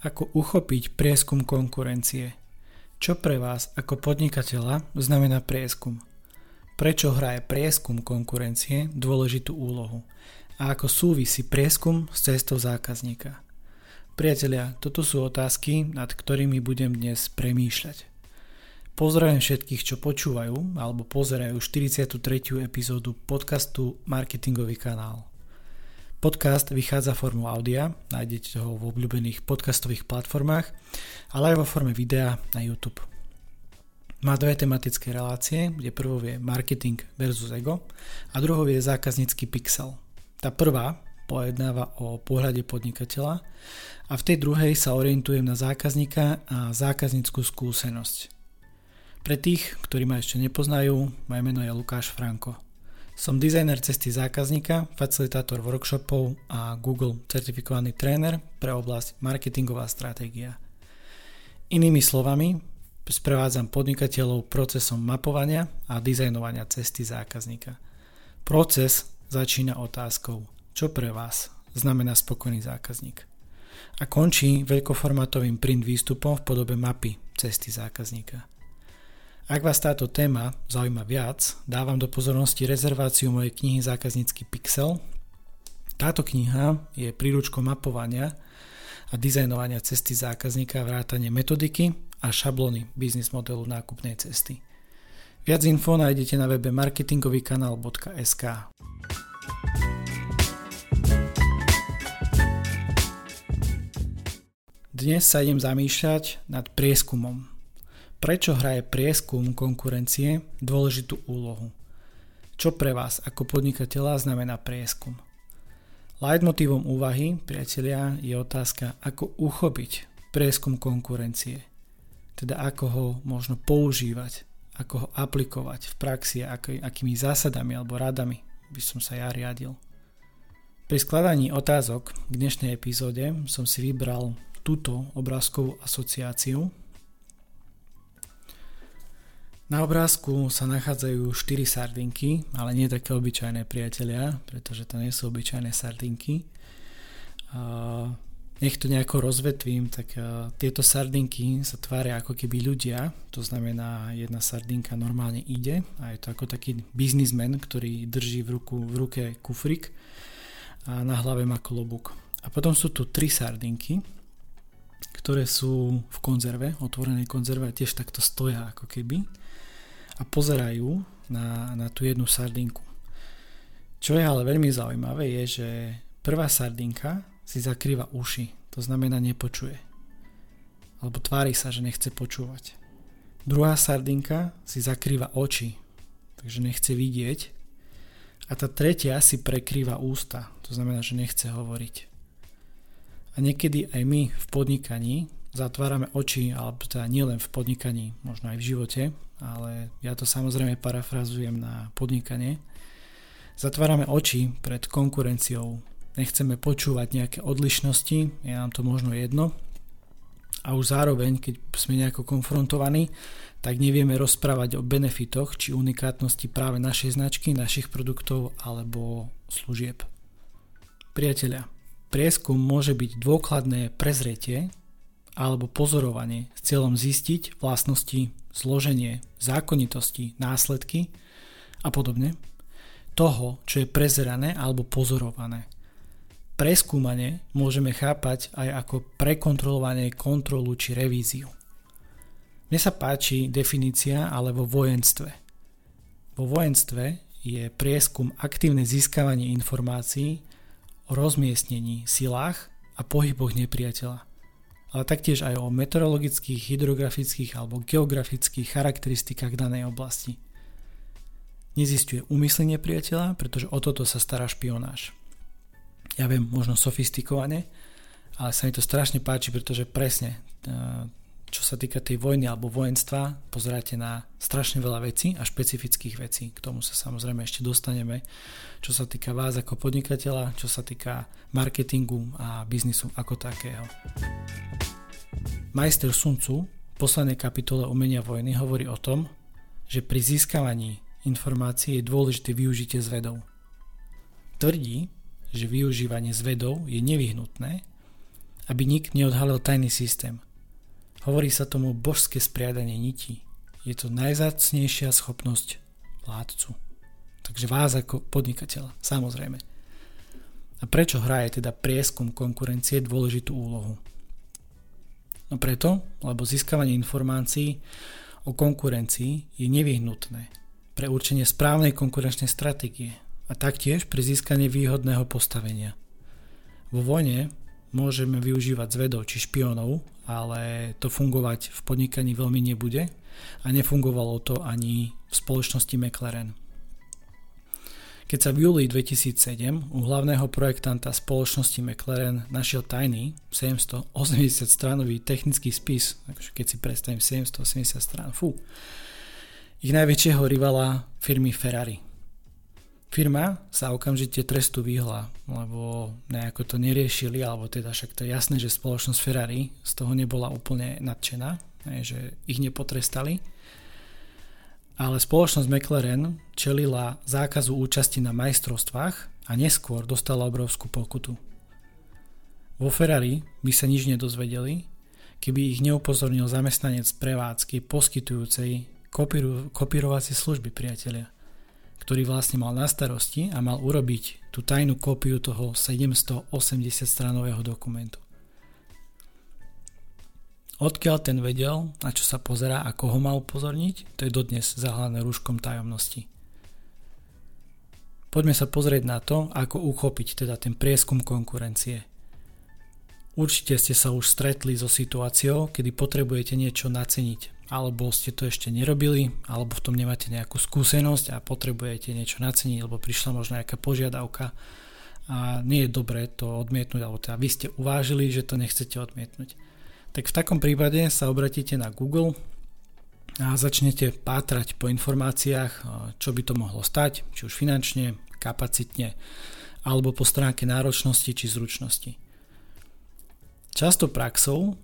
Ako uchopiť prieskum konkurencie? Čo pre vás ako podnikateľa znamená prieskum? Prečo hraje prieskum konkurencie dôležitú úlohu? A ako súvisí prieskum s cestou zákazníka? Priatelia, toto sú otázky, nad ktorými budem dnes premýšľať. Pozdravujem všetkých, čo počúvajú alebo pozerajú 43. epizódu podcastu Marketingový kanál. Podcast vychádza formou audia, nájdete ho v obľúbených podcastových platformách, ale aj vo forme videa na YouTube. Má dve tematické relácie, kde prvou je marketing versus ego a druhou je zákaznícky pixel. Tá prvá pojednáva o pohľade podnikateľa a v tej druhej sa orientujem na zákazníka a zákazníckú skúsenosť. Pre tých, ktorí ma ešte nepoznajú, moje meno je Lukáš Franko. Som dizajner cesty zákazníka, facilitátor workshopov a Google certifikovaný tréner pre oblasť marketingová stratégia. Inými slovami, sprevádzam podnikateľov procesom mapovania a dizajnovania cesty zákazníka. Proces začína otázkou, čo pre vás znamená spokojný zákazník. A končí veľkoformátovým print výstupom v podobe mapy cesty zákazníka. Ak vás táto téma zaujíma viac, dávam do pozornosti rezerváciu mojej knihy Zákaznícky pixel. Táto kniha je príručkou mapovania a dizajnovania cesty zákazníka, vrátane metodiky a šablony biznis modelu nákupnej cesty. Viac info nájdete na webe marketingovýkanál.sk. Dnes sa idem zamýšľať nad prieskumom Prečo hraje prieskum konkurencie dôležitú úlohu? Čo pre vás ako podnikateľa znamená prieskum? Leitmotívom úvahy, priatelia, je otázka, ako uchopiť prieskum konkurencie. Teda ako ho možno používať, ako ho aplikovať v praxi, aký, akými zásadami alebo radami by som sa ja riadil. Pri skladaní otázok k dnešnej epizóde som si vybral túto obrázkovú asociáciu, na obrázku sa nachádzajú 4 sardinky, ale nie také obyčajné priatelia, pretože to nie sú obyčajné sardinky. Nech to nejako rozvetvím, tak tieto sardinky sa tvária ako keby ľudia, to znamená jedna sardinka normálne ide a je to ako taký biznismen, ktorý drží v, ruku, v ruke kufrik a na hlave má klobúk. A potom sú tu tri sardinky, ktoré sú v konzerve, otvorenej konzerve a tiež takto stoja ako keby a pozerajú na, na tú jednu sardinku. Čo je ale veľmi zaujímavé je, že prvá sardinka si zakrýva uši, to znamená nepočuje. Alebo tvári sa, že nechce počúvať. Druhá sardinka si zakrýva oči, takže nechce vidieť. A tá tretia si prekrýva ústa, to znamená, že nechce hovoriť. A niekedy aj my v podnikaní zatvárame oči, alebo teda nielen v podnikaní, možno aj v živote, ale ja to samozrejme parafrazujem na podnikanie. Zatvárame oči pred konkurenciou, nechceme počúvať nejaké odlišnosti, je nám to možno jedno a už zároveň, keď sme nejako konfrontovaní, tak nevieme rozprávať o benefitoch či unikátnosti práve našej značky, našich produktov alebo služieb. Priatelia, prieskum môže byť dôkladné prezretie alebo pozorovanie s cieľom zistiť vlastnosti zloženie, zákonitosti, následky a podobne toho, čo je prezerané alebo pozorované. Preskúmanie môžeme chápať aj ako prekontrolovanie kontrolu či revíziu. Mne sa páči definícia ale vo vojenstve. Vo vojenstve je prieskum aktívne získavanie informácií o rozmiestnení, silách a pohyboch nepriateľa ale taktiež aj o meteorologických, hydrografických alebo geografických charakteristikách danej oblasti. Nezistuje úmysly nepriateľa, pretože o toto sa stará špionáž. Ja viem, možno sofistikovane, ale sa mi to strašne páči, pretože presne e, čo sa týka tej vojny alebo vojenstva, pozeráte na strašne veľa vecí a špecifických vecí. K tomu sa samozrejme ešte dostaneme, čo sa týka vás ako podnikateľa, čo sa týka marketingu a biznisu ako takého. Majster Sun Tzu v poslednej kapitole Umenia vojny hovorí o tom, že pri získavaní informácií je dôležité využitie zvedov. Tvrdí, že využívanie zvedov je nevyhnutné aby nik neodhalil tajný systém. Hovorí sa tomu božské spriadanie nití. Je to najzácnejšia schopnosť vládcu. Takže vás ako podnikateľa, samozrejme. A prečo hraje teda prieskum konkurencie dôležitú úlohu? No preto, lebo získavanie informácií o konkurencii je nevyhnutné pre určenie správnej konkurenčnej stratégie a taktiež pre získanie výhodného postavenia. Vo vojne môžeme využívať zvedov či špionov, ale to fungovať v podnikaní veľmi nebude a nefungovalo to ani v spoločnosti McLaren. Keď sa v júli 2007 u hlavného projektanta spoločnosti McLaren našiel tajný 780 stránový technický spis, keď si predstavím 780 strán, fú, ich najväčšieho rivala firmy Ferrari. Firma sa okamžite trestu vyhla, lebo nejako to neriešili, alebo teda však to je jasné, že spoločnosť Ferrari z toho nebola úplne nadšená, že ich nepotrestali ale spoločnosť McLaren čelila zákazu účasti na majstrovstvách a neskôr dostala obrovskú pokutu. Vo Ferrari by sa nič nedozvedeli, keby ich neupozornil zamestnanec prevádzky poskytujúcej kopíru, kopírovacie služby priatelia, ktorý vlastne mal na starosti a mal urobiť tú tajnú kópiu toho 780 stranového dokumentu. Odkiaľ ten vedel, na čo sa pozerá a koho má upozorniť, to je dodnes zahlané rúškom tajomnosti. Poďme sa pozrieť na to, ako uchopiť teda ten prieskum konkurencie. Určite ste sa už stretli so situáciou, kedy potrebujete niečo naceniť, alebo ste to ešte nerobili, alebo v tom nemáte nejakú skúsenosť a potrebujete niečo naceniť, lebo prišla možno nejaká požiadavka. A nie je dobré to odmietnúť, alebo teda vy ste uvážili, že to nechcete odmietnúť. Tak v takom prípade sa obratíte na Google a začnete pátrať po informáciách, čo by to mohlo stať, či už finančne, kapacitne, alebo po stránke náročnosti či zručnosti. Často praxou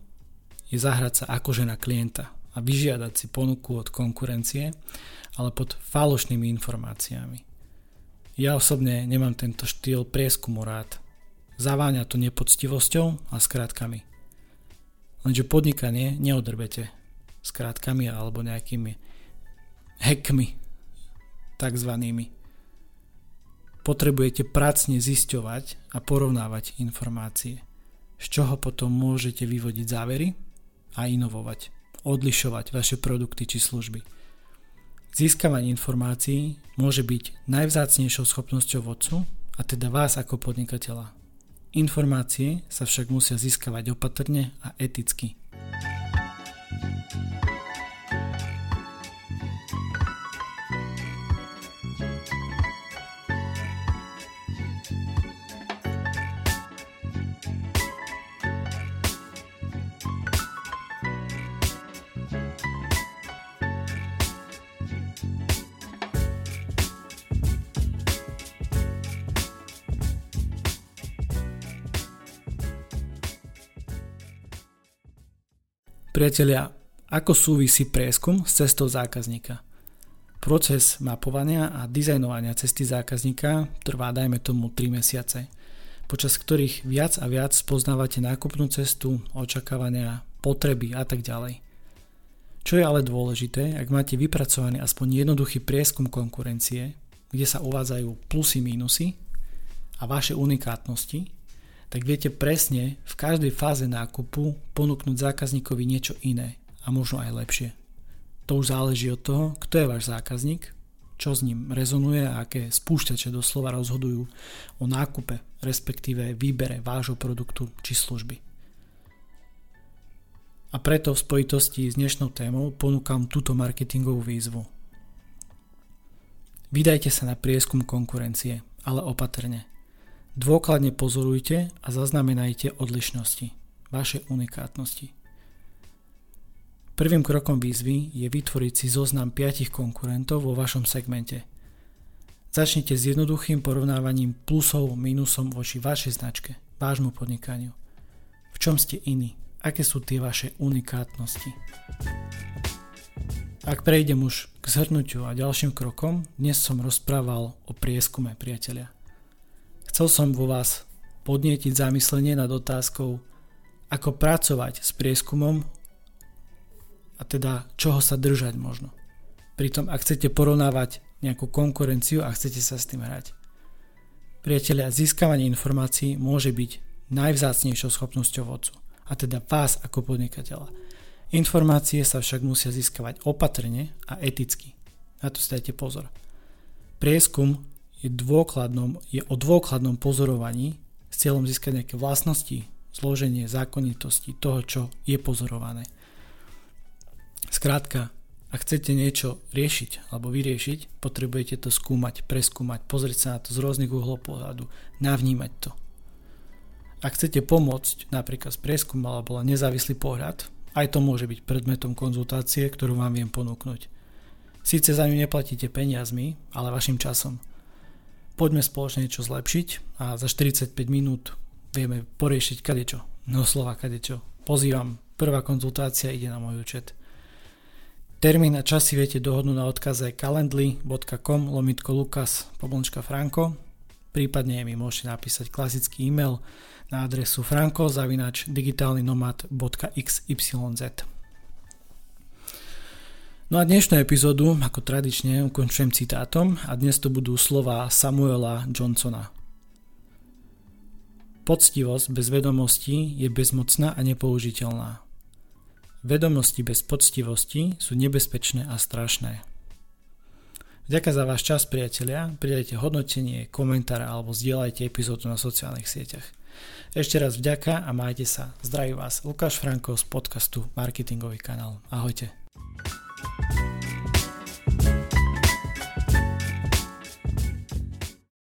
je zahrať sa akože na klienta a vyžiadať si ponuku od konkurencie, ale pod falošnými informáciami. Ja osobne nemám tento štýl prieskumu rád. Zaváňa to nepoctivosťou a skrátkami. Lenže podnikanie neodrbete skrátkami alebo nejakými hackmi takzvanými. Potrebujete pracne zisťovať a porovnávať informácie, z čoho potom môžete vyvodiť závery a inovovať, odlišovať vaše produkty či služby. Získavanie informácií môže byť najvzácnejšou schopnosťou vodcu a teda vás ako podnikateľa. Informácie sa však musia získavať opatrne a eticky. Priatelia, ako súvisí prieskum s cestou zákazníka? Proces mapovania a dizajnovania cesty zákazníka trvá dajme tomu 3 mesiace, počas ktorých viac a viac spoznávate nákupnú cestu, očakávania, potreby a tak ďalej. Čo je ale dôležité, ak máte vypracovaný aspoň jednoduchý prieskum konkurencie, kde sa uvádzajú plusy, mínusy a vaše unikátnosti, tak viete presne v každej fáze nákupu ponúknuť zákazníkovi niečo iné a možno aj lepšie. To už záleží od toho, kto je váš zákazník, čo s ním rezonuje a aké spúšťače doslova rozhodujú o nákupe, respektíve výbere vášho produktu či služby. A preto v spojitosti s dnešnou témou ponúkam túto marketingovú výzvu. Vydajte sa na prieskum konkurencie, ale opatrne – Dôkladne pozorujte a zaznamenajte odlišnosti, vaše unikátnosti. Prvým krokom výzvy je vytvoriť si zoznam 5 konkurentov vo vašom segmente. Začnite s jednoduchým porovnávaním plusov mínusom voči vašej značke, vášmu podnikaniu. V čom ste iní? Aké sú tie vaše unikátnosti? Ak prejdem už k zhrnutiu a ďalším krokom, dnes som rozprával o prieskume priatelia. Chcel som vo vás podnietiť zamyslenie nad otázkou, ako pracovať s prieskumom a teda čoho sa držať možno. Pritom ak chcete porovnávať nejakú konkurenciu a chcete sa s tým hrať. Priatelia, získavanie informácií môže byť najvzácnejšou schopnosťou vodcu, a teda vás ako podnikateľa. Informácie sa však musia získavať opatrne a eticky. Na to si pozor. Prieskum je, dôkladnom, je o dôkladnom pozorovaní s cieľom získať nejaké vlastnosti, zloženie zákonitosti toho, čo je pozorované. Skrátka, ak chcete niečo riešiť alebo vyriešiť, potrebujete to skúmať, preskúmať, pozrieť sa na to z rôznych uhlov pohľadu, navnímať to. Ak chcete pomôcť napríklad s prieskum alebo len nezávislý pohľad, aj to môže byť predmetom konzultácie, ktorú vám viem ponúknuť. Síce za ňu neplatíte peniazmi, ale vašim časom – poďme spoločne niečo zlepšiť a za 45 minút vieme poriešiť kadečo. No slova kadečo. Pozývam, prvá konzultácia ide na môj účet. Termín a časy viete dohodnúť na odkaze calendly.com lomitko lukas poblnčka franko prípadne mi môžete napísať klasický e-mail na adresu franko zavinač digitálnynomad.xyz. No a dnešnú epizódu, ako tradične, ukončujem citátom a dnes to budú slova Samuela Johnsona. Poctivosť bez vedomostí je bezmocná a nepoužiteľná. Vedomosti bez poctivosti sú nebezpečné a strašné. Vďaka za váš čas, priatelia. Pridajte hodnotenie, komentár alebo zdieľajte epizódu na sociálnych sieťach. Ešte raz vďaka a majte sa. Zdraví vás Lukáš Franko z podcastu Marketingový kanál. Ahojte.